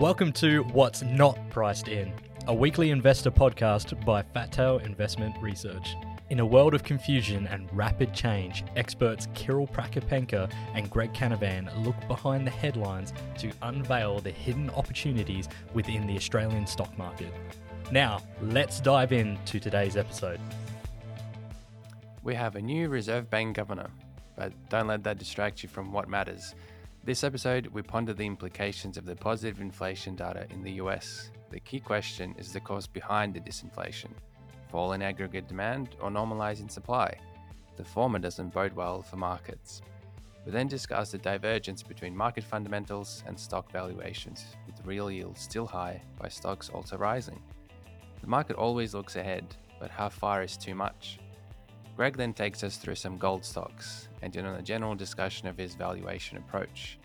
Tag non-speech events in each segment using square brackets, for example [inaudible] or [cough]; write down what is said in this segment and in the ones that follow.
Welcome to What's Not Priced In, a weekly investor podcast by Fat Tail Investment Research. In a world of confusion and rapid change, experts Kirill Prakapenka and Greg Canavan look behind the headlines to unveil the hidden opportunities within the Australian stock market. Now, let's dive into today's episode. We have a new Reserve Bank governor, but don't let that distract you from what matters. This episode, we ponder the implications of the positive inflation data in the US. The key question is the cause behind the disinflation fall in aggregate demand or normalizing supply. The former doesn't bode well for markets. We then discuss the divergence between market fundamentals and stock valuations, with real yields still high, by stocks also rising. The market always looks ahead, but how far is too much? Greg then takes us through some gold stocks and in a general discussion of his valuation approach.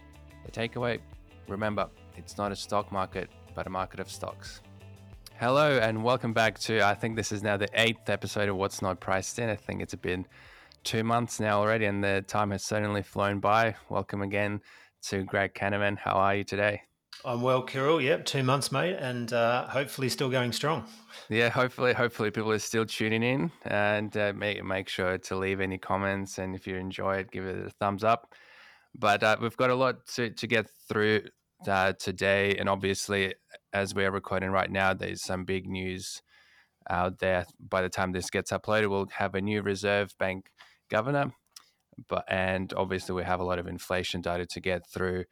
The takeaway remember, it's not a stock market, but a market of stocks. Hello, and welcome back to I think this is now the eighth episode of What's Not Priced In. I think it's been two months now already, and the time has certainly flown by. Welcome again to Greg Canavan. How are you today? I'm well, Kirill. Yep, two months, mate, and uh, hopefully still going strong. Yeah, hopefully, hopefully people are still tuning in, and uh, make make sure to leave any comments, and if you enjoy it, give it a thumbs up. But uh, we've got a lot to to get through uh, today, and obviously, as we are recording right now, there's some big news out there. By the time this gets uploaded, we'll have a new Reserve Bank governor, but and obviously we have a lot of inflation data to get through.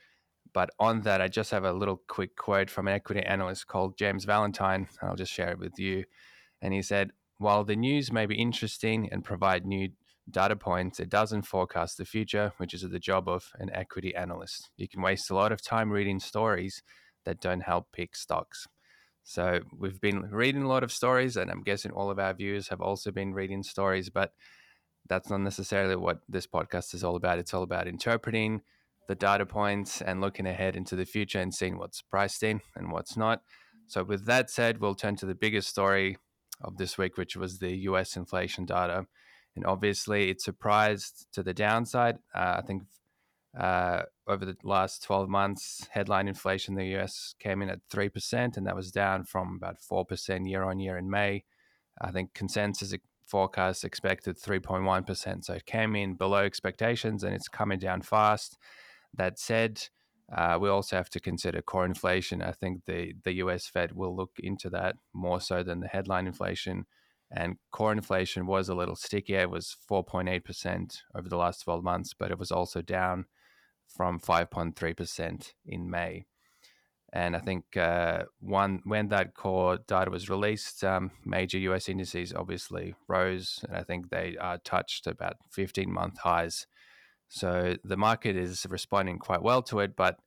But on that, I just have a little quick quote from an equity analyst called James Valentine. I'll just share it with you. And he said, While the news may be interesting and provide new data points, it doesn't forecast the future, which is the job of an equity analyst. You can waste a lot of time reading stories that don't help pick stocks. So we've been reading a lot of stories, and I'm guessing all of our viewers have also been reading stories, but that's not necessarily what this podcast is all about. It's all about interpreting the data points and looking ahead into the future and seeing what's priced in and what's not. So, with that said, we'll turn to the biggest story of this week, which was the US inflation data. And obviously, it surprised to the downside. Uh, I think uh, over the last 12 months, headline inflation in the US came in at 3%, and that was down from about 4% year on year in May. I think consensus forecast expected 3.1%. So it came in below expectations and it's coming down fast. That said, uh, we also have to consider core inflation. I think the, the US Fed will look into that more so than the headline inflation. And core inflation was a little stickier. It was 4.8% over the last 12 months, but it was also down from 5.3% in May. And I think uh, one when that core data was released, um, major US indices obviously rose, and I think they uh, touched about 15 month highs so the market is responding quite well to it, but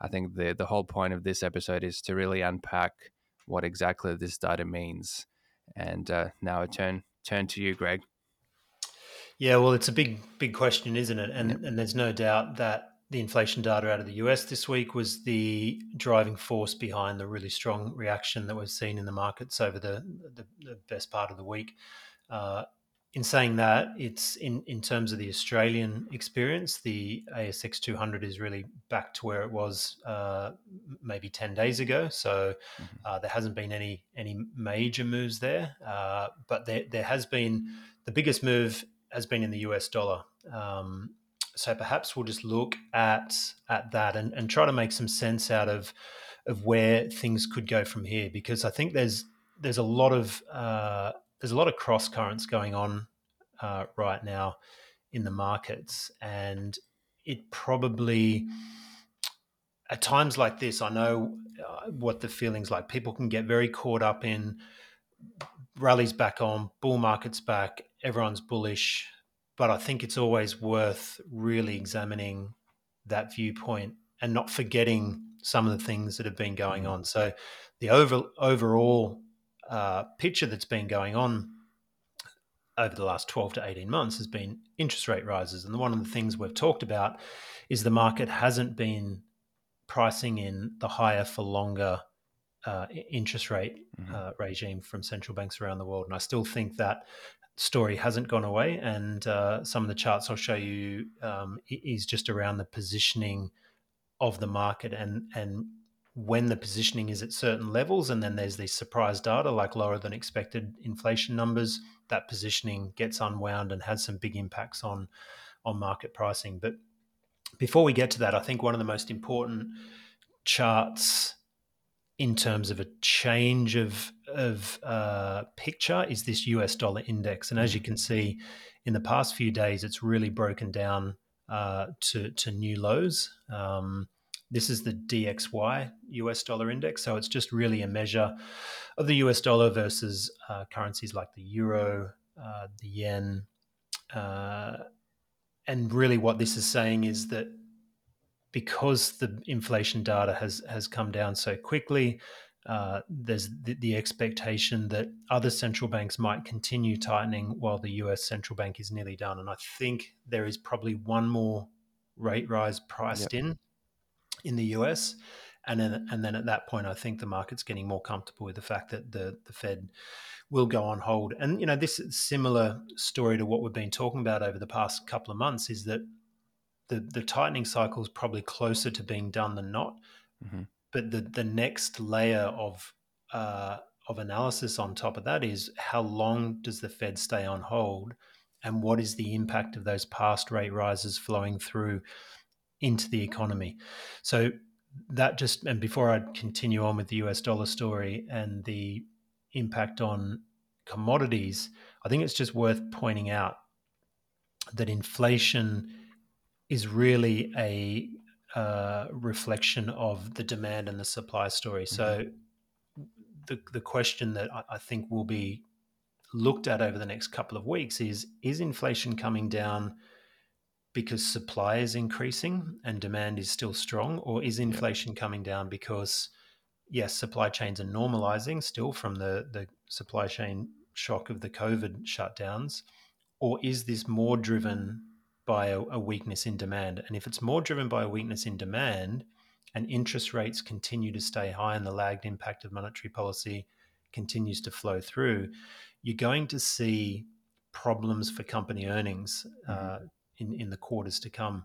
I think the the whole point of this episode is to really unpack what exactly this data means. And uh, now I turn turn to you, Greg. Yeah, well, it's a big big question, isn't it? And yep. and there's no doubt that the inflation data out of the US this week was the driving force behind the really strong reaction that we've seen in the markets over the the, the best part of the week. Uh, in saying that, it's in, in terms of the Australian experience, the ASX 200 is really back to where it was uh, maybe 10 days ago. So mm-hmm. uh, there hasn't been any any major moves there, uh, but there, there has been the biggest move has been in the US dollar. Um, so perhaps we'll just look at at that and, and try to make some sense out of of where things could go from here, because I think there's there's a lot of uh, there's a lot of cross currents going on uh, right now in the markets, and it probably at times like this, I know uh, what the feelings like. People can get very caught up in rallies back on, bull markets back, everyone's bullish, but I think it's always worth really examining that viewpoint and not forgetting some of the things that have been going mm. on. So the over overall uh, picture that's been going on over the last 12 to 18 months has been interest rate rises. And one of the things we've talked about is the market hasn't been pricing in the higher for longer uh, interest rate mm-hmm. uh, regime from central banks around the world. And I still think that story hasn't gone away. And uh, some of the charts I'll show you um, is just around the positioning of the market and and when the positioning is at certain levels, and then there's these surprise data like lower than expected inflation numbers, that positioning gets unwound and has some big impacts on on market pricing. But before we get to that, I think one of the most important charts in terms of a change of of uh, picture is this US dollar index, and as you can see, in the past few days, it's really broken down uh, to to new lows. Um, this is the DXY US dollar index, so it's just really a measure of the US dollar versus uh, currencies like the euro, uh, the yen, uh, and really what this is saying is that because the inflation data has has come down so quickly, uh, there's the, the, expectation that other central banks might continue tightening while the US central bank is nearly done. And I think there is probably one more rate rise priced yep. in in the US. And then, and then at that point, I think the market's getting more comfortable with the fact that the, the Fed will go on hold. And, you know, this is similar story to what we've been talking about over the past couple of months is that the the tightening cycle is probably closer to being done than not. Mm-hmm. But the the next layer of uh, of analysis on top of that is how long does the Fed stay on hold, and what is the impact of those past rate rises flowing through into the economy? So that just and before I continue on with the US dollar story and the impact on commodities, I think it's just worth pointing out that inflation is really a uh, reflection of the demand and the supply story. Mm-hmm. So the the question that I, I think will be looked at over the next couple of weeks is is inflation coming down because supply is increasing and demand is still strong or is inflation yeah. coming down because yes supply chains are normalizing still from the the supply chain shock of the covid shutdowns or is this more driven by a, a weakness in demand. And if it's more driven by a weakness in demand and interest rates continue to stay high and the lagged impact of monetary policy continues to flow through, you're going to see problems for company earnings uh, mm-hmm. In, in the quarters to come.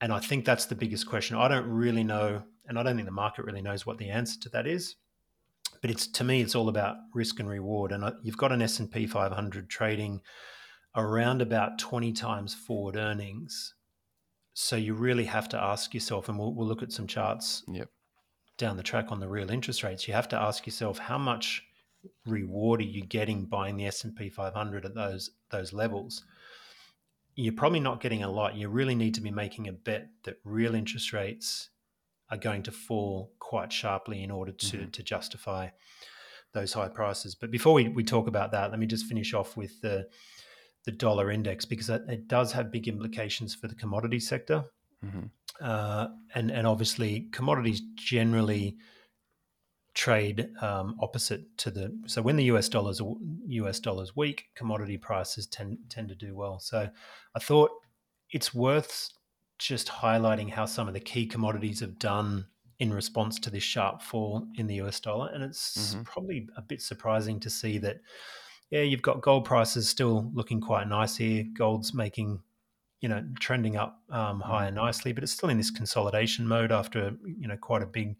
And I think that's the biggest question. I don't really know, and I don't think the market really knows what the answer to that is. But it's to me, it's all about risk and reward. And you've got an S and P 500 trading around about 20 times forward earnings. So you really have to ask yourself, and we'll, we'll look at some charts yep. down the track on the real interest rates. You have to ask yourself, how much reward are you getting buying the S&P 500 at those those levels? You're probably not getting a lot. You really need to be making a bet that real interest rates are going to fall quite sharply in order to mm-hmm. to justify those high prices. But before we, we talk about that, let me just finish off with the the dollar index because it, it does have big implications for the commodity sector. Mm-hmm. Uh, and, and obviously, commodities generally trade um, opposite to the so when the US dollars US dollars weak, commodity prices tend tend to do well. So I thought it's worth just highlighting how some of the key commodities have done in response to this sharp fall in the US dollar, and it's mm-hmm. probably a bit surprising to see that yeah, you've got gold prices still looking quite nice here. Gold's making, you know, trending up um, higher mm. nicely, but it's still in this consolidation mode after, you know, quite a big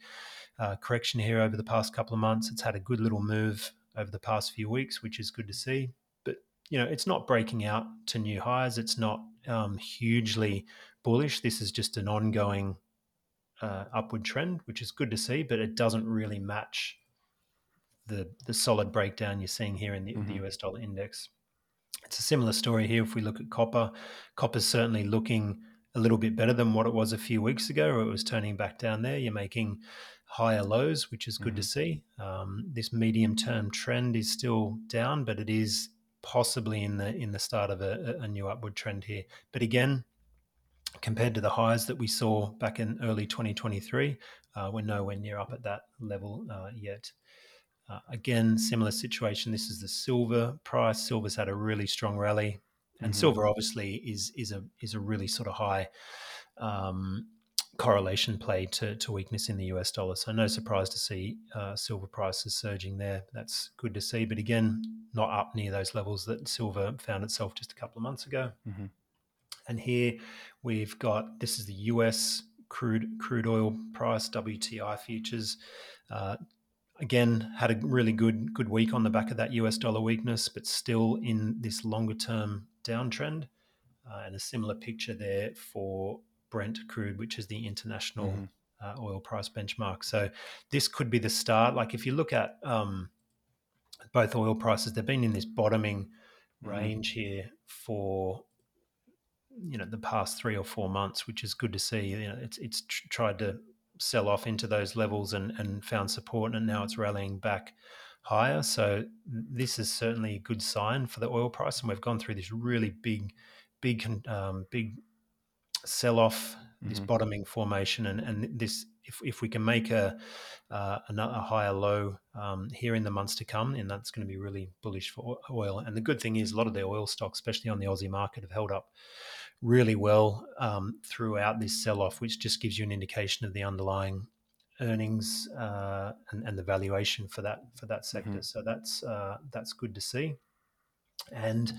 uh, correction here over the past couple of months. It's had a good little move over the past few weeks, which is good to see. But, you know, it's not breaking out to new highs. It's not um, hugely bullish. This is just an ongoing uh, upward trend, which is good to see, but it doesn't really match the the solid breakdown you're seeing here in the, mm-hmm. the US dollar index. It's a similar story here if we look at copper. Copper's certainly looking a little bit better than what it was a few weeks ago, it was turning back down there. You're making higher lows, which is good mm-hmm. to see. Um, this medium term trend is still down, but it is possibly in the in the start of a, a new upward trend here. But again, compared to the highs that we saw back in early 2023, uh, we're nowhere near up at that level uh, yet. Uh, again, similar situation. This is the silver price. Silver's had a really strong rally, and mm-hmm. silver obviously is is a is a really sort of high um, correlation play to, to weakness in the US dollar. So no surprise to see uh, silver prices surging there. That's good to see, but again, not up near those levels that silver found itself just a couple of months ago. Mm-hmm. And here we've got this is the US crude crude oil price, WTI futures. Uh, again, had a really good good week on the back of that US dollar weakness, but still in this longer term downtrend. Uh, and a similar picture there for Brent crude, which is the international mm-hmm. uh, oil price benchmark. So this could be the start. Like if you look at um, both oil prices, they've been in this bottoming mm-hmm. range here for you know the past three or four months, which is good to see. You know, it's it's tr- tried to sell off into those levels and and found support, and now it's rallying back higher. So this is certainly a good sign for the oil price, and we've gone through this really big, big, um, big sell off, this mm-hmm. bottoming formation, and and this if if we can make a uh, a, higher low um, here in the months to come, and that's going to be really bullish for oil. And the good thing is, a lot of the oil stocks, especially on the Aussie market, have held up really well um, throughout this sell off, which just gives you an indication of the underlying earnings uh, and, and, the valuation for that for that sector. Mm-hmm. So that's uh, that's good to see. And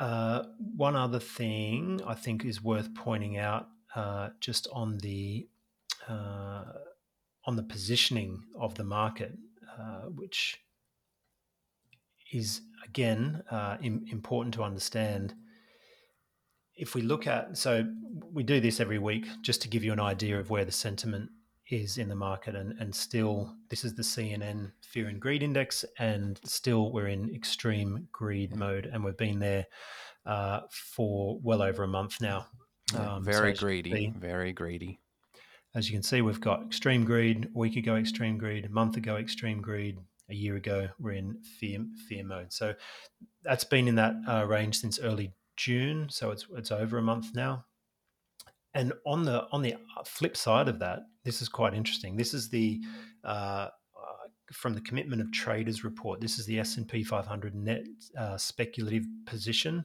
uh, one other thing I think is worth pointing out, uh, just on the uh, on the positioning of the market, uh, which is again important to understand. If we look at so we do this every week just to give you an idea of where the sentiment is in the market and, and still this is the cnn fear and greed index and still we're in extreme greed mode and we've been there uh, for well over a month now. Um, very so greedy see, very greedy. As you can see we've got extreme greed a week ago extreme greed a month ago extreme greed a year ago we're in fear fear mode. So that's been in that uh, range since early June, so it's it's over a month now. And on the on the flip side of that, this is quite interesting. This is the uh, uh from the commitment of traders report. This is the S and P 500 net uh, speculative position,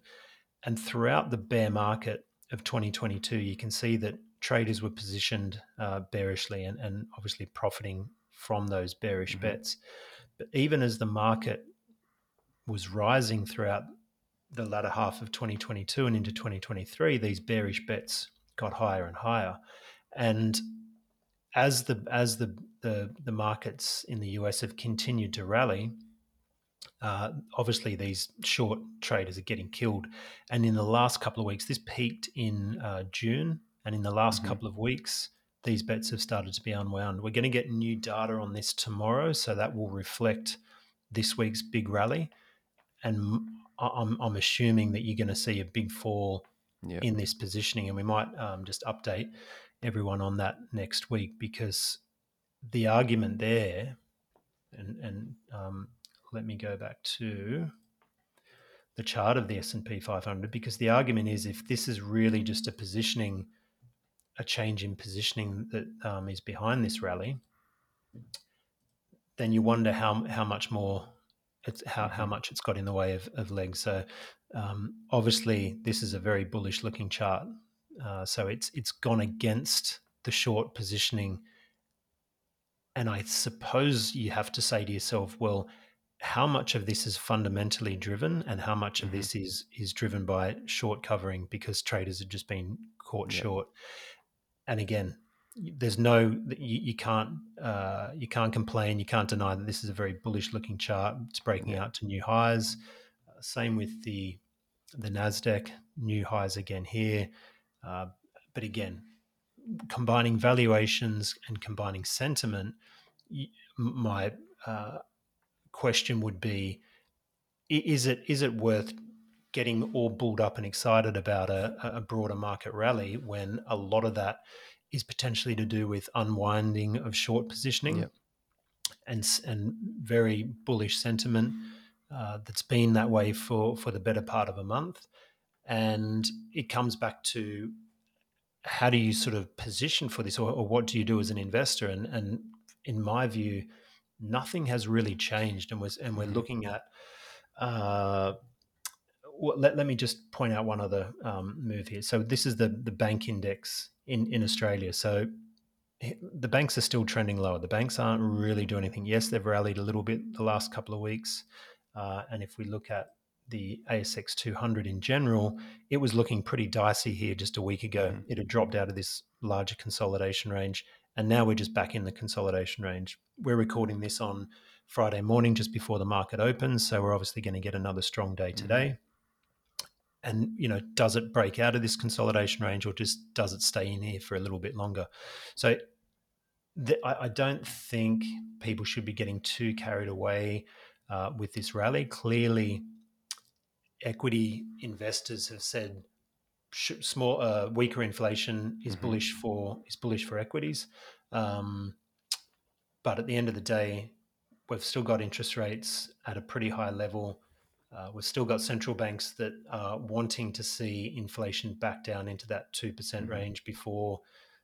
and throughout the bear market of 2022, you can see that traders were positioned uh, bearishly and, and obviously profiting from those bearish mm-hmm. bets. But even as the market was rising throughout the latter half of 2022 and into 2023, these bearish bets got higher and higher. And as the as the the, the markets in the US have continued to rally, uh, obviously these short traders are getting killed. And in the last couple of weeks, this peaked in uh, June, and in the last mm-hmm. couple of weeks, these bets have started to be unwound. We're going to get new data on this tomorrow, so that will reflect this week's big rally. And I'm, I'm assuming that you're going to see a big fall yep. in this positioning, and we might um, just update everyone on that next week because the argument there, and and um, let me go back to the chart of the S&P 500 because the argument is if this is really just a positioning a change in positioning that um, is behind this rally then you wonder how how much more it's how, how much it's got in the way of, of legs. So um, obviously this is a very bullish looking chart. Uh, so it's it's gone against the short positioning. And I suppose you have to say to yourself, well, how much of this is fundamentally driven and how much of mm-hmm. this is is driven by short covering because traders have just been caught yep. short. And again, there's no you, you can't uh, you can't complain. You can't deny that this is a very bullish looking chart. It's breaking yeah. out to new highs. Uh, same with the the Nasdaq, new highs again here. Uh, but again, combining valuations and combining sentiment, my uh, question would be: Is it is it worth getting all bulled up and excited about a, a broader market rally when a lot of that is potentially to do with unwinding of short positioning yep. and and very bullish sentiment uh, that's been that way for for the better part of a month, and it comes back to how do you sort of position for this, or, or what do you do as an investor? And and in my view, nothing has really changed, and was and we're mm-hmm. looking at. Uh, let, let me just point out one other um, move here. So this is the the bank index in in Australia. So the banks are still trending lower. The banks aren't really doing anything. Yes, they've rallied a little bit the last couple of weeks, uh, and if we look at the ASX 200 in general, it was looking pretty dicey here just a week ago. Mm. It had dropped out of this larger consolidation range. And now we're just back in the consolidation range. We're recording this on Friday morning just before the market opens. So we're obviously going to get another strong day today. Mm-hmm and you know does it break out of this consolidation range or just does it stay in here for a little bit longer so the, I, I, don't think people should be getting too carried away uh, with this rally clearly equity investors have said small uh, weaker inflation is mm-hmm. bullish for is bullish for equities um, but at the end of the day we've still got interest rates at a pretty high level uh, we've still got central banks that are wanting to see inflation back down into that 2% mm hmm range before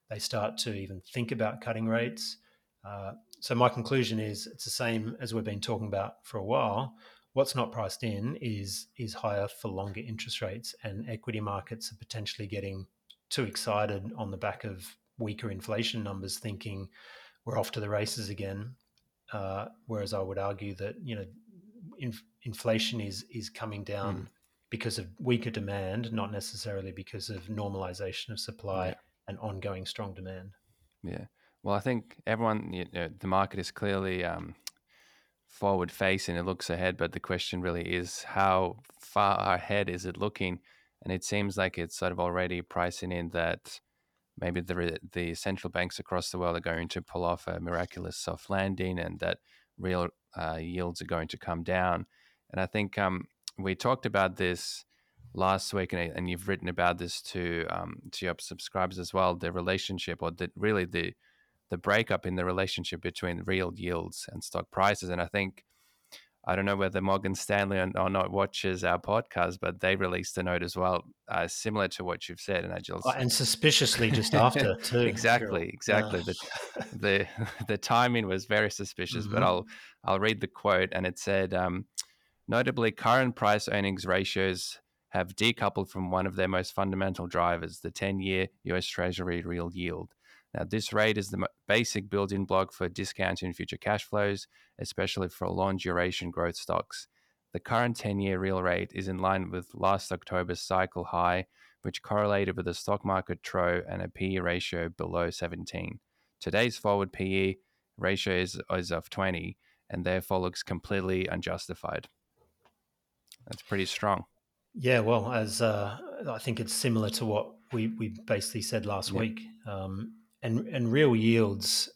they start to even think about cutting rates. Uh, so, my conclusion is it's the same as we've been talking about for a while. What's not priced in is is higher for longer interest rates, and equity markets are potentially getting too excited on the back of weaker inflation numbers, thinking we're off to the races again. Uh, whereas I would argue that you know inf- inflation is is coming down mm. because of weaker demand, not necessarily because of normalization of supply yeah. and ongoing strong demand. Yeah. Well, I think everyone, you know, the market is clearly um, forward facing. It looks ahead, but the question really is how far ahead is it looking? And it seems like it's sort of already pricing in that maybe the the central banks across the world are going to pull off a miraculous soft landing, and that real uh, yields are going to come down. And I think um, we talked about this last week, and, and you've written about this to um, to your subscribers as well. The relationship, or the really the the breakup in the relationship between real yields and stock prices. And I think I don't know whether Morgan Stanley or, not watches our podcast, but they released a note as well, uh, similar to what you've said. And oh, and suspiciously just after [laughs] too. exactly, exactly. Uh. The, [laughs] the the timing was very suspicious. Mm-hmm. But I'll I'll read the quote, and it said, um, notably, current price earnings ratios have decoupled from one of their most fundamental drivers, the 10-year U.S. Treasury real yield. Now, this rate is the basic building block for discounting future cash flows, especially for long duration growth stocks. The current 10 year real rate is in line with last October's cycle high, which correlated with a stock market trough and a PE ratio below 17. Today's forward PE ratio is, is of 20 and therefore looks completely unjustified. That's pretty strong. Yeah, well, as uh, I think it's similar to what we, we basically said last yep. week. Um, and and real yields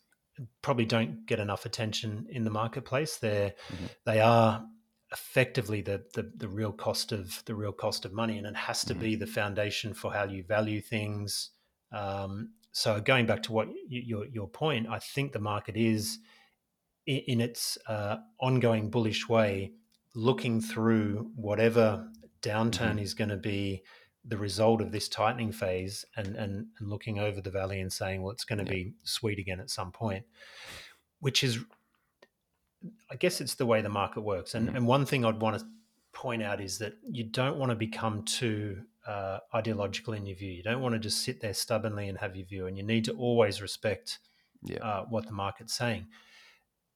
probably don't get enough attention in the marketplace. They're mm-hmm. they are effectively the, the, the real cost of the real cost of money, and it has to mm-hmm. be the foundation for how you value things. Um, so going back to what you, your your point, I think the market is in, in its uh, ongoing bullish way, looking through whatever downturn mm-hmm. is going to be the result of this tightening phase and, and, and looking over the valley and saying, well, it's going to yeah. be sweet again at some point, which is, I guess it's the way the market works. And, mm-hmm. and one thing I'd want to point out is that you don't want to become too uh, ideological in your view. You don't want to just sit there stubbornly and have your view, and you need to always respect yeah. uh, what the market's saying.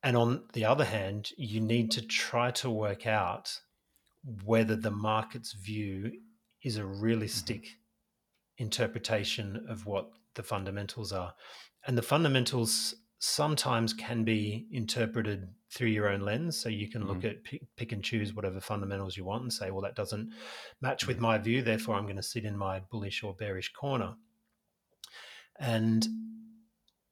And on the other hand, you need to try to work out whether the market's view is a realistic mm-hmm. interpretation of what the fundamentals are. And the fundamentals sometimes can be interpreted through your own lens. So you can look mm-hmm. at pick, pick, and choose whatever fundamentals you want and say, well, that doesn't match with mm-hmm. my view. Therefore, I'm going to sit in my bullish or bearish corner. And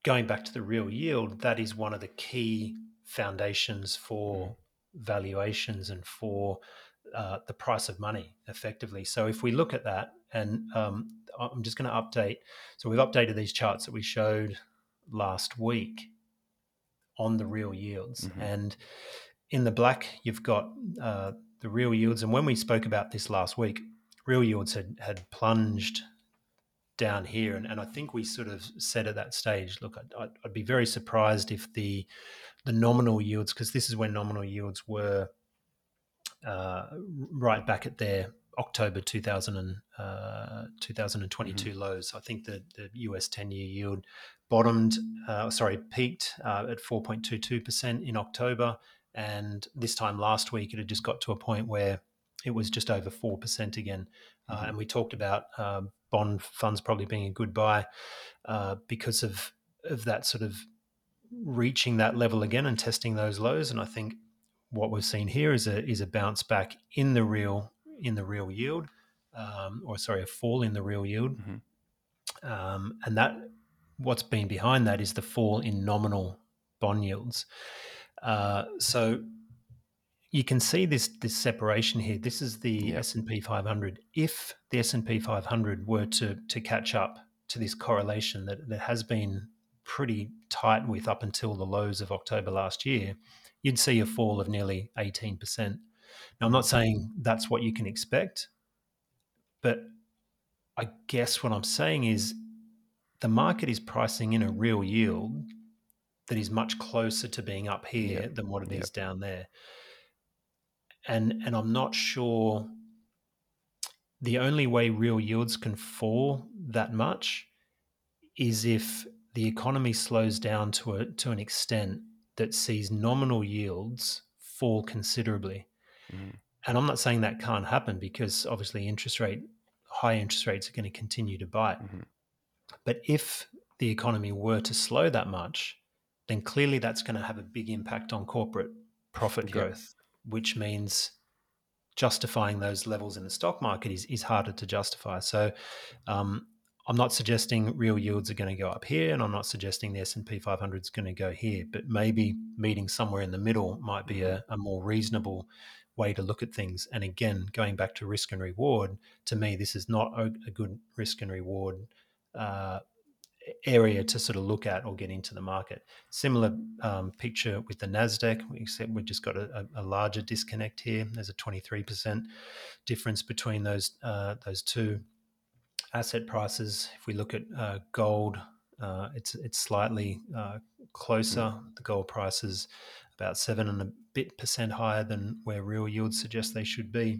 going back to the real yield, that is one of the key foundations for mm-hmm. valuations and for uh, the price of money effectively. So if we look at that, and um, I'm just going to update. So we've updated these charts that we showed last week on the real yields, mm-hmm. and in the black you've got uh, the real yields. And when we spoke about this last week, real yields had had plunged down here, and, and I think we sort of said at that stage, look, I'd, I'd be very surprised if the the nominal yields, because this is when nominal yields were uh, right back at their October 2000 and, uh, 2022 mm-hmm. lows. I think the, the US 10 year yield bottomed, uh, sorry, peaked uh, at 4.22% in October. And this time last week, it had just got to a point where it was just over 4% again. Uh, mm-hmm. and we talked about um, bond funds probably being a good buy uh, because of of that sort of reaching that level again and testing those lows. And I think what we've seen here is a is a bounce back in the real in the real yield, um, or sorry, a fall in the real yield, mm-hmm. um, and that what's been behind that is the fall in nominal bond yields. Uh, so you can see this this separation here. This is the yep. S and P 500. If the S and P 500 were to to catch up to this correlation that that has been pretty tight with up until the lows of October last year, you'd see a fall of nearly 18%. Now, I'm not saying that's what you can expect, but I guess what I'm saying is the market is pricing in a real yield that is much closer to being up here yep. than what it yep. is down there. And and I'm not sure the only way real yields can fall that much is if the economy slows down to a to an extent that sees nominal yields fall considerably. Mm. And I'm not saying that can't happen because obviously interest rate high interest rates are going to continue to bite. Mm-hmm. But if the economy were to slow that much, then clearly that's going to have a big impact on corporate profit growth, which means justifying those levels in the stock market is, is harder to justify. So um, I'm not suggesting real yields are going to go up here, and I'm not suggesting the S&P 500 is going to go here, but maybe meeting somewhere in the middle might be a, a more reasonable way to look at things. And again, going back to risk and reward, to me, this is not a, a good risk and reward uh, area to sort of look at or get into the market. Similar um, picture with the Nasdaq, except we've just got a, a, larger disconnect here. There's a 23% difference between those uh, those two asset prices. If we look at uh, gold, uh, it's it's slightly uh, closer. Mm. The gold price is about seven and a bit percent higher than where real yields suggest they should be.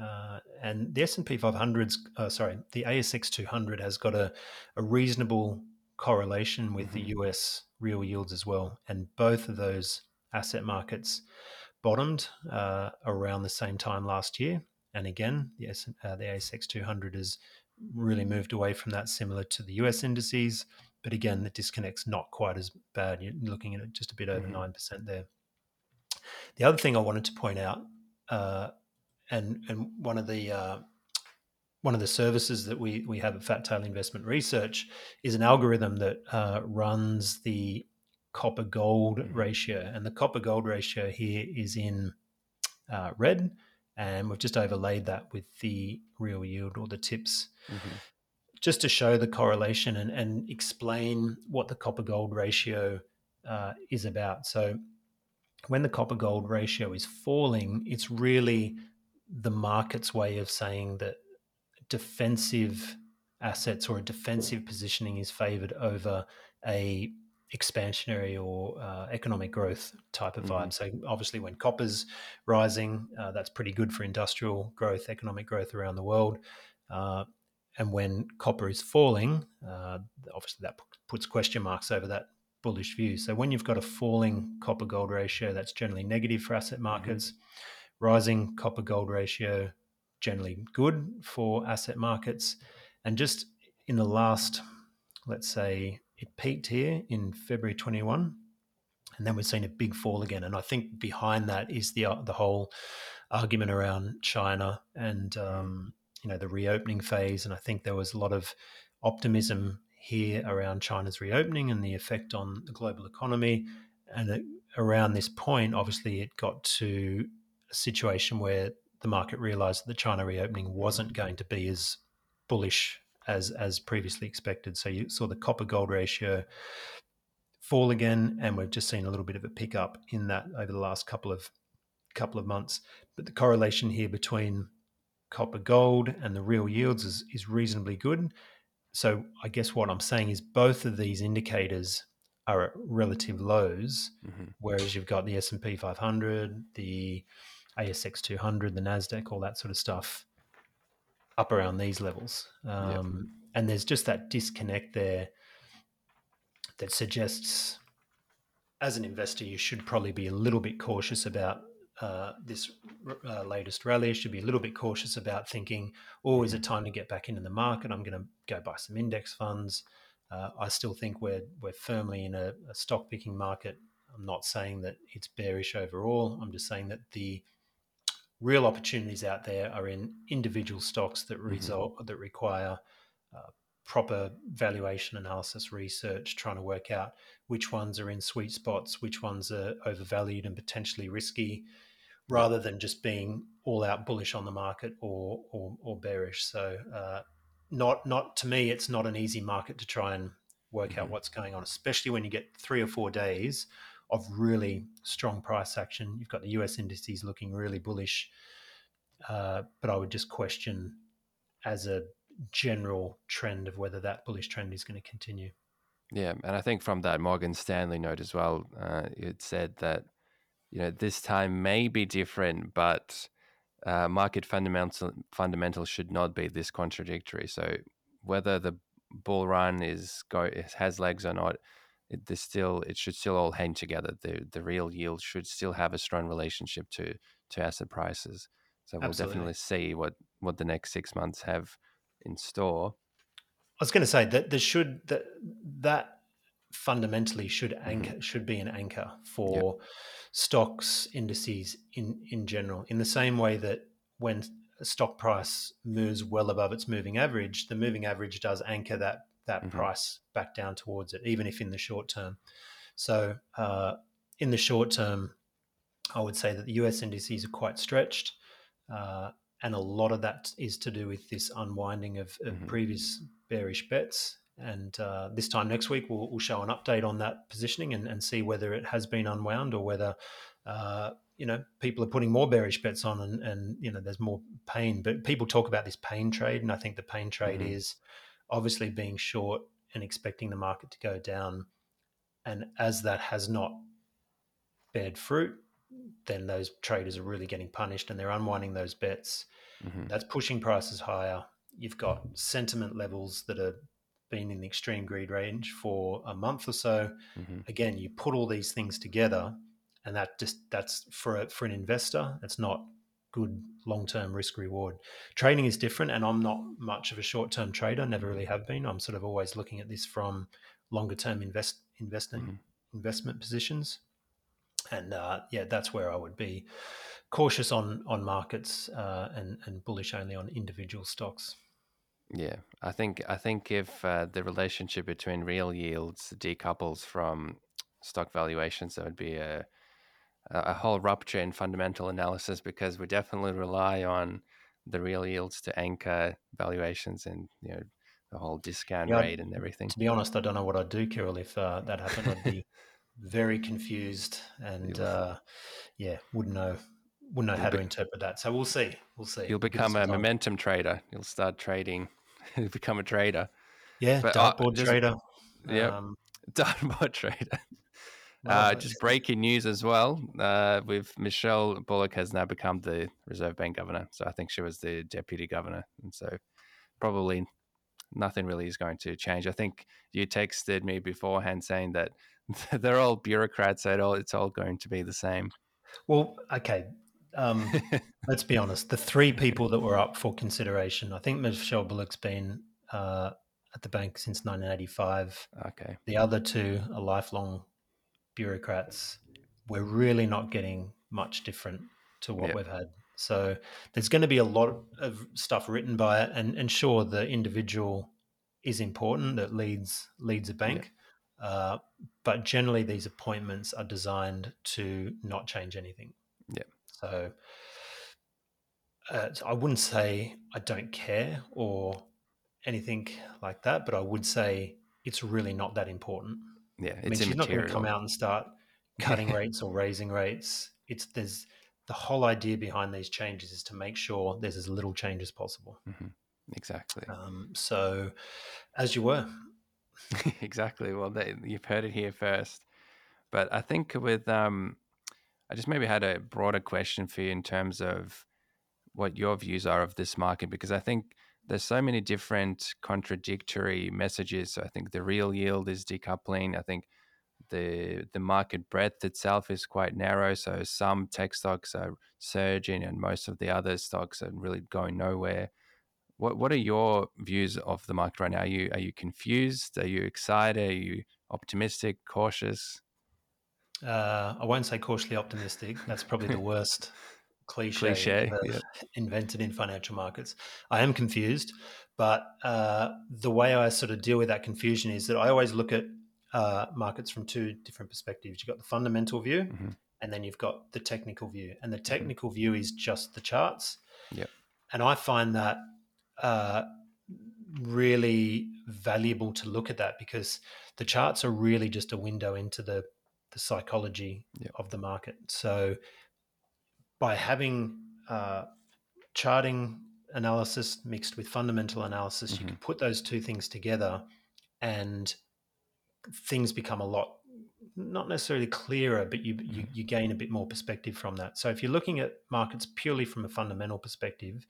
Uh, and the S&P 500's, uh, sorry, the ASX 200 has got a, a reasonable correlation with mm-hmm. the US real yields as well. And both of those asset markets bottomed uh, around the same time last year. And again, the, S- uh, the ASX 200 has really moved away from that, similar to the US indices. But again, the disconnect's not quite as bad. You're looking at it just a bit over mm-hmm. 9% there. The other thing I wanted to point out uh, and and one of the uh, one of the services that we we have at Fat Tail Investment Research is an algorithm that uh, runs the copper gold mm-hmm. ratio, and the copper gold ratio here is in uh, red, and we've just overlaid that with the real yield or the tips. Mm-hmm. Just to show the correlation and, and explain what the copper gold ratio uh, is about. So, when the copper gold ratio is falling, it's really the market's way of saying that defensive assets or a defensive positioning is favored over a expansionary or uh, economic growth type of vibe. Mm-hmm. So obviously, when copper's rising, uh, that's pretty good for industrial growth, economic growth around the world. Uh, and when copper is falling, uh, obviously that puts question marks over that bullish view. So when you've got a falling copper gold ratio, that's generally negative for asset mm-hmm. markets. Mm-hmm rising copper gold ratio, generally good for asset markets. And just in the last, let's say, it peaked here in February 21, and then we've seen a big fall again. And I think behind that is the uh, the whole argument around China and um, you know the reopening phase. And I think there was a lot of optimism here around China's reopening and the effect on the global economy. And it, around this point, obviously, it got to a situation where the market realized that the China reopening wasn't going to be as bullish as as previously expected. So you saw the copper gold ratio fall again, and we've just seen a little bit of a pickup in that over the last couple of couple of months. But the correlation here between copper gold and the real yields is, is reasonably good. So I guess what I'm saying is both of these indicators are at relative lows, mm-hmm. whereas you've got the S and P 500, the ASX 200, the NASDAQ, all that sort of stuff up around these levels. Um, yep. And there's just that disconnect there that suggests, as an investor, you should probably be a little bit cautious about uh, this uh, latest rally should be a little bit cautious about thinking, oh, is it time to get back into the market? I'm going to go buy some index funds. Uh, I still think we're we're firmly in a, a, stock picking market. I'm not saying that it's bearish overall. I'm just saying that the real opportunities out there are in individual stocks that mm-hmm. result mm-hmm. that require uh, proper valuation analysis research, trying to work out which ones are in sweet spots, which ones are overvalued and potentially risky, rather than just being all out bullish on the market or or, or bearish. So, uh, not not to me, it's not an easy market to try and work mm-hmm. out what's going on, especially when you get three or four days of really strong price action. You've got the US indices looking really bullish, uh, but I would just question as a general trend of whether that bullish trend is going to continue. Yeah, and I think from that Morgan Stanley note as well, uh, it said that you know this time may be different, but uh, market fundamental fundamentals should not be this contradictory. So whether the bull run is go has legs or not, it still it should still all hang together. The the real yield should still have a strong relationship to to asset prices. So we'll Absolutely. definitely see what what the next six months have in store. I was going to say that there should that that fundamentally should mm-hmm. anchor should be an anchor for yep. stocks indices in in general in the same way that when a stock price moves well above its moving average the moving average does anchor that that mm-hmm. price back down towards it even if in the short term so uh, in the short term i would say that the us indices are quite stretched uh, and a lot of that is to do with this unwinding of, of mm-hmm. previous bearish bets. And uh, this time next week, we'll, we'll, show an update on that positioning and, and, see whether it has been unwound or whether uh, you know people are putting more bearish bets on and, and you know there's more pain. But people talk about this pain trade, and I think the pain trade mm-hmm. is obviously being short and expecting the market to go down. And as that has not bared fruit, then those traders are really getting punished and they're unwinding those bets. Mm-hmm. That's pushing prices higher. You've got sentiment levels that are been in the extreme greed range for a month or so. Mm-hmm. Again, you put all these things together, and that just that's for a, for an investor. It's not good long term risk reward. Trading is different, and I'm not much of a short term trader. Never really have been. I'm sort of always looking at this from longer term invest investing mm-hmm. investment positions and uh, yeah, that's where I would be cautious on on markets uh, and and bullish only on individual stocks. Yeah, I think I think if uh, the relationship between real yields decouples from stock valuations, there would be a a whole rupture in fundamental analysis because we definitely rely on the real yields to anchor valuations and you know the whole discount yeah, rate and everything. To be honest, I don't know what I'd do, Kirill, if uh, that happened. I'd be very confused [laughs] and uh, yeah, wouldn't know wouldn't know You'll how be- to interpret that. So we'll see. We'll see. You'll become a momentum trader. You'll start trading. [laughs] You'll become a trader. Yeah, but, uh, dartboard uh, trader. Yeah, um, [laughs] dartboard trader. Uh, just breaking news as well. Uh, with Michelle Bullock has now become the Reserve Bank governor. So I think she was the deputy governor, and so probably nothing really is going to change. I think you texted me beforehand saying that [laughs] they're all bureaucrats. At all, it's all going to be the same. Well, okay. Um, [laughs] let's be honest. The three people that were up for consideration, I think Michelle Bullock's been uh, at the bank since 1985. Okay. The other two are lifelong bureaucrats. We're really not getting much different to what yep. we've had. So there's going to be a lot of stuff written by it, and and sure, the individual is important that leads leads a bank. Yep. Uh, but generally, these appointments are designed to not change anything. Yeah. So, uh, so I wouldn't say I don't care or anything like that, but I would say it's really not that important. Yeah, I mean, she's not going to come out and start cutting [laughs] rates or raising rates. It's there's the whole idea behind these changes is to make sure there's as little change as possible. Mm-hmm. Exactly. Um, so, as you were, [laughs] exactly. Well, they, you've heard it here first. But I think with um, I just maybe had a broader question for you in terms of what your views are of this market because I think there's so many different contradictory messages. So I think the real yield is decoupling. I think the the market breadth itself is quite narrow. So some tech stocks are surging, and most of the other stocks are really going nowhere. What what are your views of the market right now? Are you are you confused? Are you excited? Are you optimistic? Cautious? Uh, I won't say cautiously optimistic. That's probably the [laughs] worst cliche, cliche yeah. [laughs] invented in financial markets. I am confused, but uh, the way I sort of deal with that confusion is that I always look at uh, markets from two different perspectives. You've got the fundamental view, mm-hmm. and then you've got the technical view. And the mm-hmm. technical mm-hmm. view is just the charts. Yep. And I find that uh, really valuable to look at that because the charts are really just a window into the the psychology yep. of the market. So by having uh, charting analysis mixed with fundamental analysis, mm-hmm. you can put those two things together and things become a lot not necessarily clearer, but you, you, mm-hmm. you gain a bit more perspective from that. So if you're looking at markets purely from a fundamental perspective,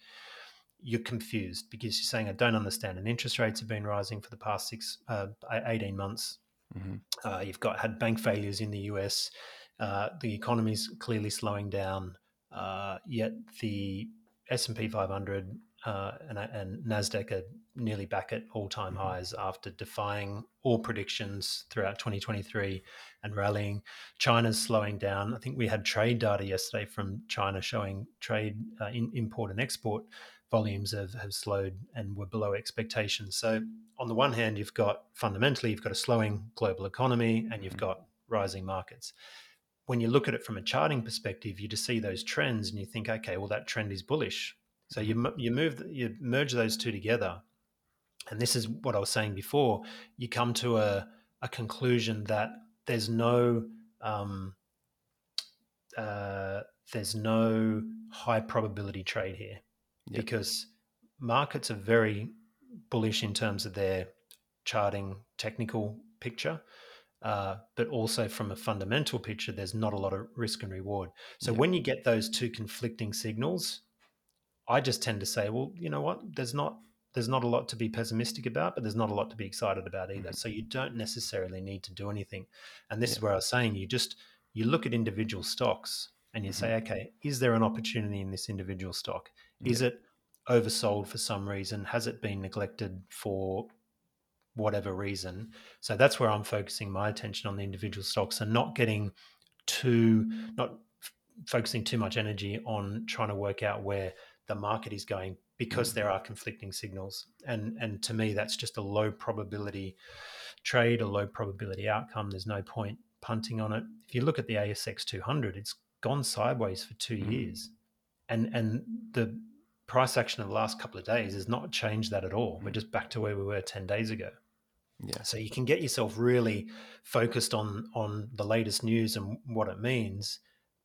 you're confused because you're saying I don't understand. And interest rates have been rising for the past six, uh, 18 months. Mm-hmm. Uh, you've got had bank failures in the US. Uh, the economy's clearly slowing down. Uh, yet the S and P 500 uh, and, and, Nasdaq are nearly back at all-time mm-hmm. highs after defying all predictions throughout 2023 and rallying. China's slowing down. I think we had trade data yesterday from China showing trade uh, in, import and export volumes have, have slowed and were below expectations. So on the one hand, you've got fundamentally you've got a slowing global economy and you've mm-hmm. got rising markets when you look at it from a charting perspective, you just see those trends and you think, okay, well that trend is bullish. So you mm-hmm. you move you merge those two together, and this is what I was saying before. You come to a a conclusion that there's no um, uh, there's no high probability trade here yep. because markets are very bullish in terms of their charting technical picture. Uh, but also from a fundamental picture, there's not a lot of risk and reward. So yeah. when you get those two conflicting signals, I just tend to say, well, you know what? There's not there's not a lot to be pessimistic about, but there's not a lot to be excited about either. Mm-hmm. So you don't necessarily need to do anything. And this yeah. is where I was saying you just you look at individual stocks and you mm-hmm. say, okay, is there an opportunity in this individual stock? Is it oversold for some reason? Has it been neglected for whatever reason. So that's where I'm focusing my attention on the individual stocks and not getting too, not f- focusing too much energy on trying to work out where the market is going because there are conflicting signals. And and to me, that's just a low probability trade, a low probability outcome. There's no point punting on it. If you look at the ASX 200, it's gone sideways for two mm. years, and and the price action of the last couple of days has not changed that at all. We're just back to where we were 10 days ago. Yeah. So you can get yourself really focused on on the latest news and what it means,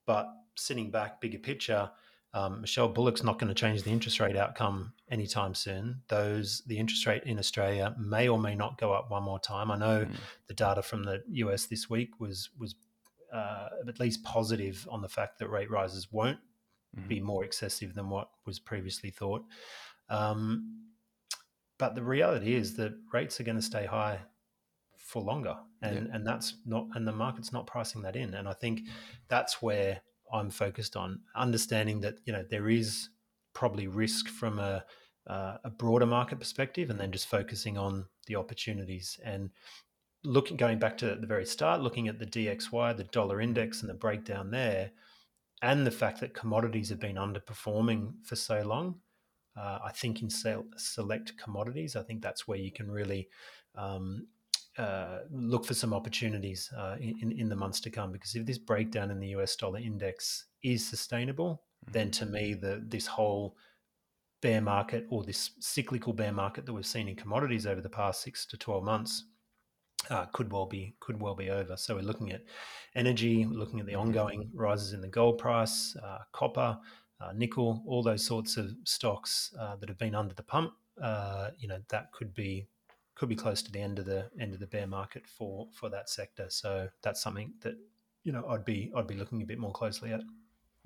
but sitting back, bigger picture, um, Michelle Bullock's not going to change the interest rate outcome anytime soon. Those the interest rate in Australia may or may not go up one more time. I know mm. the data from the US this week was was uh, at least positive on the fact that rate rises won't mm-hmm. be more excessive than what was previously thought. Um, but the reality is that rates are going to stay high for longer, and yeah. and that's not and the market's not pricing that in. And I think that's where I'm focused on understanding that you know there is probably risk from a uh, a broader market perspective, and then just focusing on the opportunities and looking going back to the very start, looking at the DXY, the dollar index, and the breakdown there, and the fact that commodities have been underperforming for so long. Uh, I think in select commodities, I think that's where you can really um, uh, look for some opportunities uh, in, in the months to come. Because if this breakdown in the US dollar index is sustainable, mm-hmm. then to me, the this whole bear market or this cyclical bear market that we've seen in commodities over the past six to twelve months uh, could well be could well be over. So we're looking at energy, looking at the mm-hmm. ongoing rises in the gold price, uh, copper, nickel, all those sorts of stocks uh, that have been under the pump. Uh, you know that could be could be close to the end of the end of the bear market for for that sector. So that's something that you know I'd be I'd be looking a bit more closely at.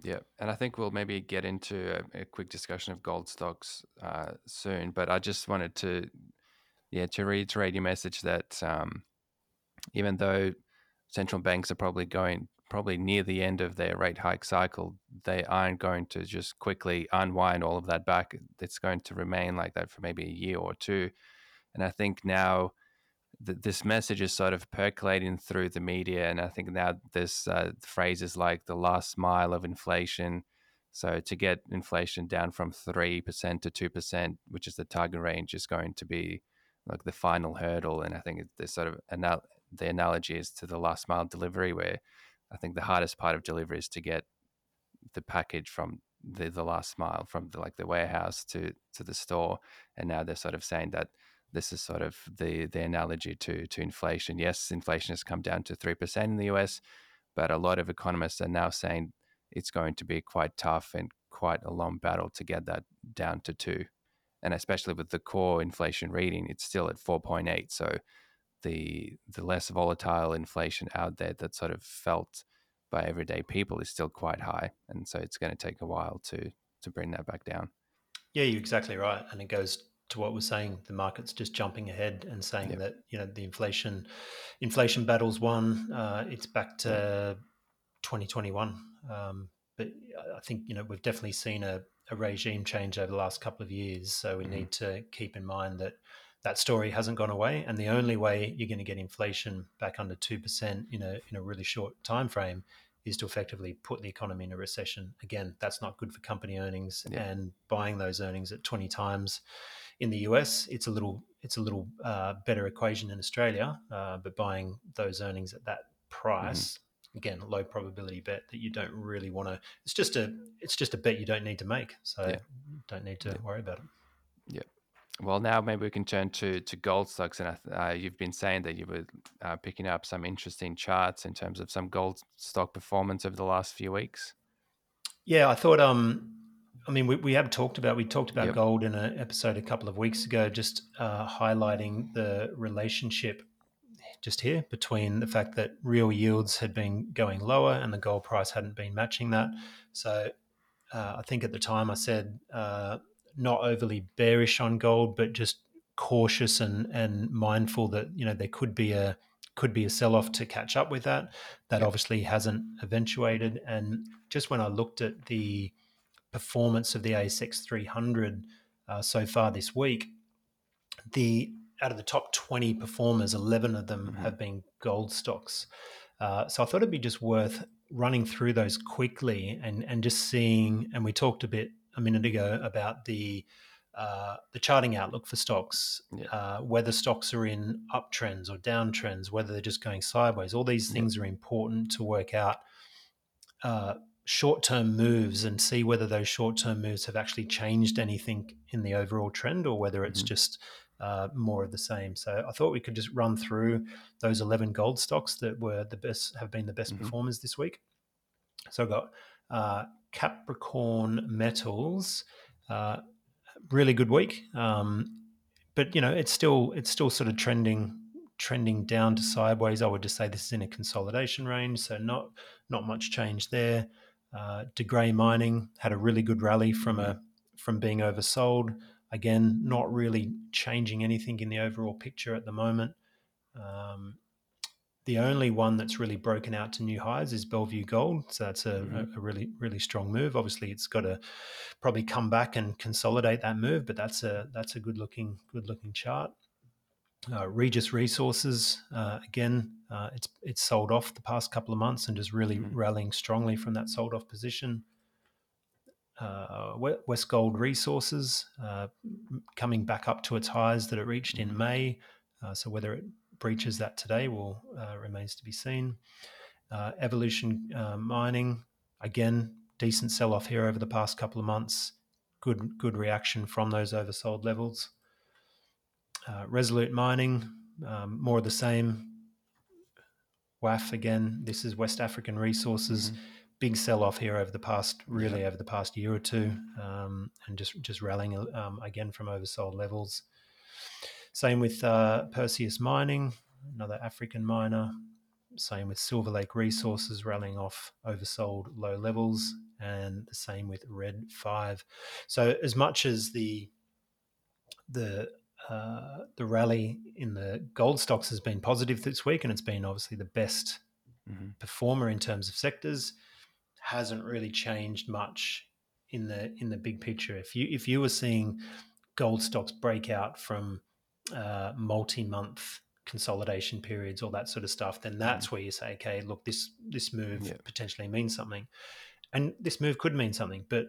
Yeah, and I think we'll maybe get into a, a quick discussion of gold stocks uh, soon. But I just wanted to, yeah, to reiterate your message that um, even though central banks are probably going probably near the end of their rate hike cycle. They aren't going to just quickly unwind all of that back. It's going to remain like that for maybe a year or two. And I think now th- this message is sort of percolating through the media, and I think now this uh, phrases like the last mile of inflation. So to get inflation down from three percent to two percent, which is the target range, is going to be like the final hurdle. And I think the sort of the analogy is to the last mile delivery, where I think the hardest part of delivery is to get the package from the, the last mile from the, like the warehouse to to the store and now they're sort of saying that this is sort of the the analogy to to inflation. Yes, inflation has come down to three percent in the US, but a lot of economists are now saying it's going to be quite tough and quite a long battle to get that down to two. And especially with the core inflation reading, it's still at four point eight. So the the less volatile inflation out there that sort of felt by everyday people is still quite high. And so it's going to take a while to to bring that back down. Yeah, you're exactly right. And it goes to what we're saying, the market's just jumping ahead and saying yep. that you know the inflation inflation battle's won. Uh, it's back to 2021. Um, but I think you know we've definitely seen a, a, regime change over the last couple of years. So we mm-hmm. need to keep in mind that that story hasn't gone away, and the only way you're going to get inflation back under two percent in a in a really short time frame is to effectively put the economy in a recession. Again, that's not good for company earnings, yeah. and buying those earnings at 20 times in the US, it's a little it's a little uh, better equation in Australia, uh, but buying those earnings at that price. Mm-hmm. Again, low probability bet that you don't really want to. It's just a it's just a bet you don't need to make, so yeah. don't need to yeah. worry about it. Yeah. Well, now maybe we can turn to to gold stocks, and uh, you've been saying that you were uh, picking up some interesting charts in terms of some gold stock performance over the last few weeks. Yeah, I thought um I mean, we, we have talked about we talked about yep. gold in an episode a couple of weeks ago, just uh, highlighting the relationship just here between the fact that real yields had been going lower and the gold price hadn't been matching that. So uh, I think at the time I said uh, not overly bearish on gold, but just cautious and and mindful that you know there could be a could be a sell off to catch up with that. That yep. obviously hasn't eventuated. And just when I looked at the performance of the ASX 300 uh, so far this week, the out of the top 20 performers, 11 of them mm-hmm. have been gold stocks. Uh, so I thought it'd be just worth running through those quickly and and just seeing. And we talked a bit a minute ago about the uh, the charting outlook for stocks, yeah. uh, whether stocks are in uptrends or downtrends, whether they're just going sideways. All these things yeah. are important to work out uh, short term moves and see whether those short term moves have actually changed anything in the overall trend or whether it's mm-hmm. just uh, more of the same. So I thought we could just run through those 11 gold stocks that were the best, have been the best mm-hmm. performers this week. So I've got uh, Capricorn Metals, uh, really good week. Um, but you know, it's still it's still sort of trending trending down to sideways. I would just say this is in a consolidation range, so not not much change there. Uh, De Grey Mining had a really good rally from a from being oversold. Again, not really changing anything in the overall picture at the moment. Um, the only one that's really broken out to new highs is Bellevue Gold, so that's a, mm-hmm. a, really really strong move. Obviously, it's got to probably come back and consolidate that move, but that's a that's a good looking good looking chart. Uh, Regis Resources, uh, again, uh, it's it's sold off the past couple of months and just really mm-hmm. rallying strongly from that sold off position. Uh, Westgold Resources uh, coming back up to its highs that it reached in mm-hmm. May. Uh, so whether it breaches that today will remains to be seen. Evolution Mining, again, decent sell off here over the past couple of months. Good good reaction from those oversold levels. Uh, Resolute Mining, um, more of the same. WAF again. This is West African Resources. Mm-hmm. Big sell off here over the past, really over the past year or two, um, and just just rallying um, again from oversold levels. Same with uh, Perseus Mining, another African miner. Same with Silver Lake Resources rallying off oversold low levels, and the same with Red Five. So as much as the the uh, the rally in the gold stocks has been positive this week, and it's been obviously the best mm-hmm. performer in terms of sectors, hasn't really changed much in the in the big picture. If you if you were seeing gold stocks break out from uh, multi-month consolidation periods, all that sort of stuff, then that's mm. where you say, okay, look, this this move yeah. potentially means something, and this move could mean something. But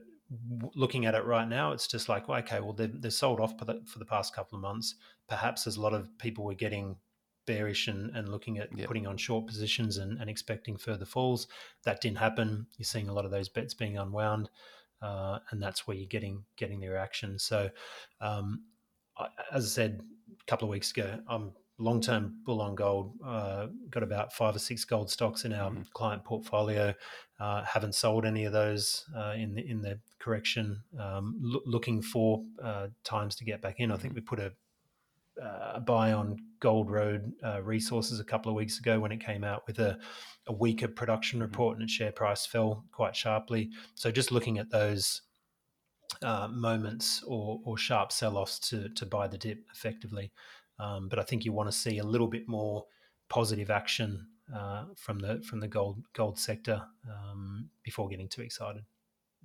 looking at it right now, it's just like, well, okay, well, they're, they're sold off for the, for the past couple of months. Perhaps as a lot of people were getting bearish and, and looking at putting on short positions and, and expecting further falls. That didn't happen. You're seeing a lot of those bets being unwound, uh, and that's where you're getting getting the reaction. So, um, I, as I said a couple of weeks ago, I'm long term bull on gold. Uh, got about five or six gold stocks in our mm-hmm. client portfolio. Uh, haven't sold any of those uh, in the in the correction. Um, lo- looking for uh, times to get back in. I think mm-hmm. we put a uh, buy on Gold Road uh, Resources a couple of weeks ago when it came out with a, a weaker production mm-hmm. report and its share price fell quite sharply. So just looking at those uh, moments or, or sharp sell-offs to to buy the dip effectively. Um, but I think you want to see a little bit more positive action uh, from the from the gold gold sector um, before getting too excited.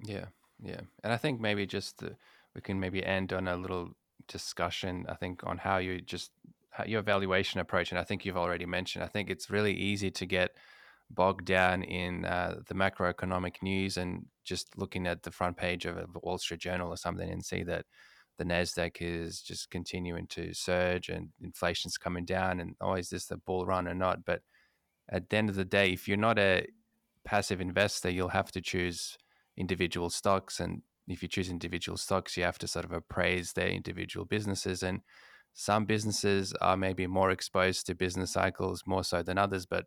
Yeah, yeah, and I think maybe just the, we can maybe end on a little discussion, I think, on how you just how your valuation approach. And I think you've already mentioned, I think it's really easy to get bogged down in uh, the macroeconomic news and just looking at the front page of a Wall Street Journal or something and see that the Nasdaq is just continuing to surge and inflation's coming down and oh is this the bull run or not but at the end of the day if you're not a passive investor you'll have to choose individual stocks and if you choose individual stocks, you have to sort of appraise their individual businesses. And some businesses are maybe more exposed to business cycles more so than others, but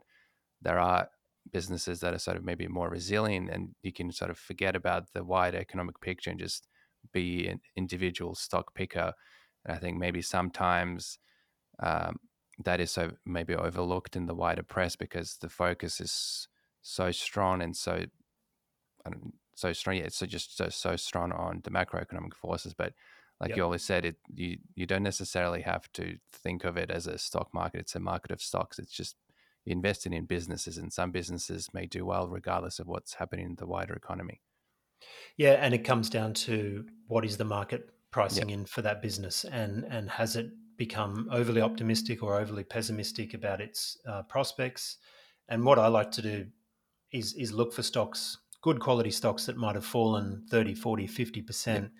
there are businesses that are sort of maybe more resilient and you can sort of forget about the wider economic picture and just be an individual stock picker. And I think maybe sometimes um, that is so maybe overlooked in the wider press because the focus is so strong and so so strong. Yeah, so just so, so strong on the macroeconomic forces. But like yep. you always said, it you you don't necessarily have to think of it as a stock market. It's a market of stocks. It's just investing in businesses, and some businesses may do well regardless of what's happening in the wider economy. Yeah, and it comes down to what is the market pricing yep. in for that business, and and has it become overly optimistic or overly pessimistic about its uh, prospects? And what I like to do is is look for stocks good quality stocks that might have fallen 30, 40, 50%. Yep.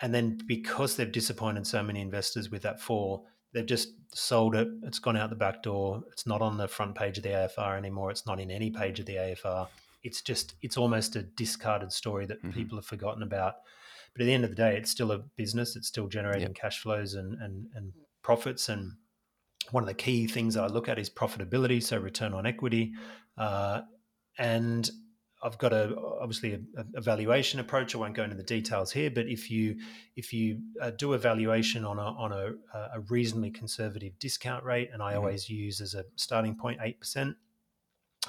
And then because they've disappointed so many investors with that fall, they've just sold it. It's gone out the back door. It's not on the front page of the AFR anymore. It's not in any page of the AFR. It's just, it's almost a discarded story that mm-hmm. people have forgotten about. But at the end of the day, it's still a business. It's still generating yep. cash flows and, and, and profits. And one of the key things that I look at is profitability, so return on equity. Uh, and I've got a obviously a, a, valuation approach. I won't go into the details here, but if you if you uh, do a valuation on a on a, a, reasonably conservative discount rate, and I mm-hmm. always use as a starting point eight percent.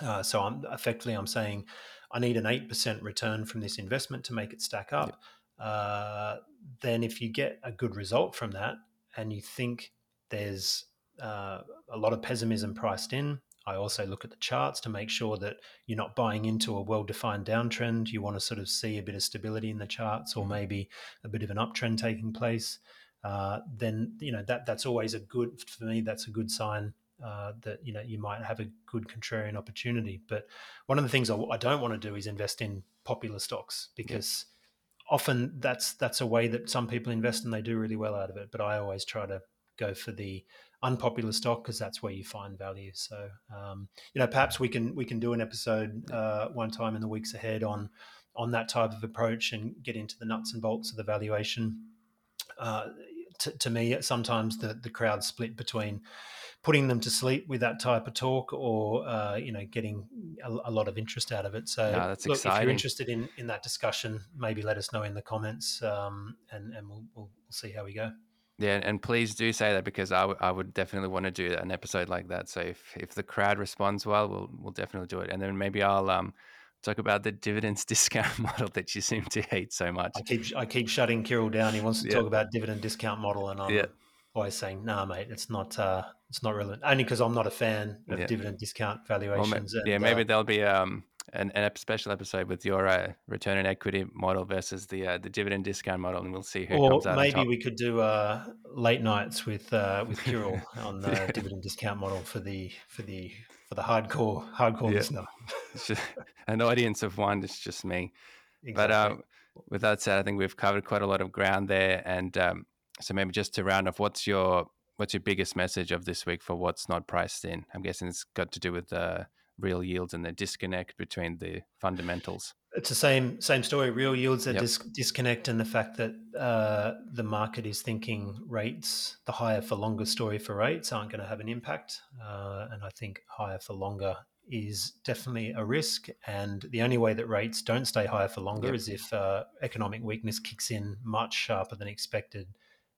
Uh, so I'm effectively I'm saying I need an eight percent return from this investment to make it stack up. Yep. Uh, then if you get a good result from that, and you think there's uh, a lot of pessimism priced in, I also look at the charts to make sure that you're not buying into a well defined downtrend. You want to sort of see a bit of stability in the charts or mm-hmm. maybe a bit of an uptrend taking place. Uh, then you know that that's always a good for me. That's a good sign uh, that you know you might have a good contrarian opportunity. But one of the things I, I don't want to do is invest in popular stocks because yeah. often that's that's a way that some people invest and they do really well out of it. But I always try to go for the unpopular stock because that's where you find value. So um, you know, perhaps we can we can do an episode uh, one time in the weeks ahead on on that type of approach and get into the nuts and bolts of the valuation. Uh, to, to me, sometimes the the crowd split between putting them to sleep with that type of talk or uh, you know getting a, a, lot of interest out of it so no, look, if you're interested in in that discussion maybe let us know in the comments um, and and we'll, we'll, we'll see how we go yeah, and please do say that because I, w- I would definitely want to do an episode like that. So if, if the crowd responds well, we'll we'll definitely do it, and then maybe I'll um talk about the dividends [laughs] discount [laughs] model that you seem to hate so much. I keep I keep shutting Kirill down. He wants to yeah. talk about dividend discount model, and I'm yeah. always saying, "Nah, mate, it's not uh, it's not relevant. Only because I'm not a fan of yeah. dividend discount valuations. Well, and, yeah, maybe uh, there'll be um, an, an special episode with your uh, return on equity model versus the uh, the dividend discount model, and we'll see who or comes out. Maybe we could do uh, late nights with uh, with Kirill [laughs] on the yeah. dividend discount model for the for the for the hardcore hardcore yeah. listener. just, an audience of one. It's just me. Exactly. But um, with that said, I think we've covered quite a lot of ground there, and um, so maybe just to round off, what's your what's your biggest message of this week for what's not priced in? I'm guessing it's got to do with the real yields and the disconnect between the fundamentals. It's the same same story. Real yields are yep. dis- disconnect, and the fact that uh, the market is thinking rates, the higher for longer story for rates, aren't going to have an impact. Uh, and I think higher for longer is definitely a risk. And the only way that rates don't stay higher for longer yep. is if uh, economic weakness kicks in much sharper than expected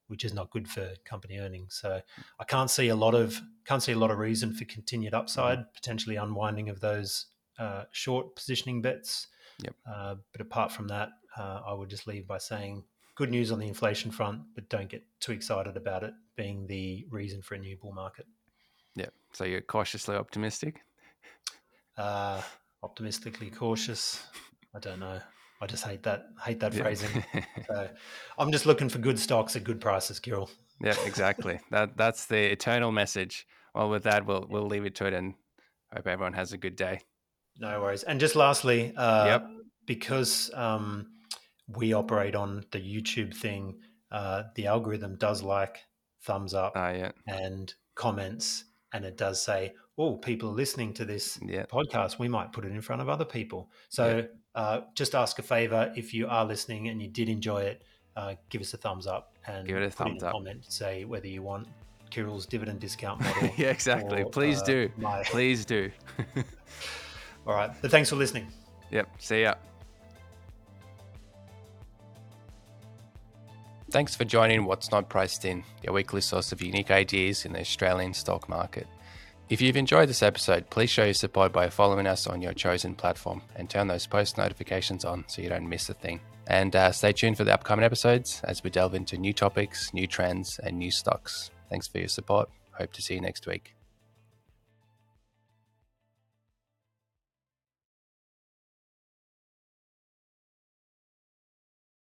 which is not good for company earnings. So I can't see a lot of can't see a lot of reason for continued upside, mm-hmm. potentially unwinding of those uh, short positioning bets. Yep. Uh, but apart from that, uh, I would just leave by saying good news on the inflation front, but don't get too excited about it being the reason for a new bull market. Yeah. So you're cautiously optimistic. Uh, optimistically cautious. I don't know. I just hate that hate that yeah. phrasing. [laughs] so I'm just looking for good stocks at good prices, Kirill. Yeah, exactly. [laughs] that that's the eternal message. Well, with that, we'll we'll leave it to it, and hope everyone has a good day. No worries. And just lastly, uh, yep. because um, we operate on the YouTube thing, uh, the algorithm does like thumbs up uh, yeah. and comments, and it does say, "Oh, people are listening to this yeah. podcast. We might put it in front of other people." So uh, just ask a favor if you are listening and you did enjoy it, uh, give us a thumbs up and give it a thumbs a up. Comment say whether you want Kirill's dividend discount [laughs] model. yeah, exactly. Or, Please uh, do. My... Please do. [laughs] All right. But thanks for listening. Yep. See ya. Thanks for joining What's Not Priced In, your weekly source of unique ideas in the Australian stock market. If you've enjoyed this episode, please show your support by following us on your chosen platform and turn those post notifications on so you don't miss a thing. And uh, stay tuned for the upcoming episodes as we delve into new topics, new trends, and new stocks. Thanks for your support. Hope to see you next week.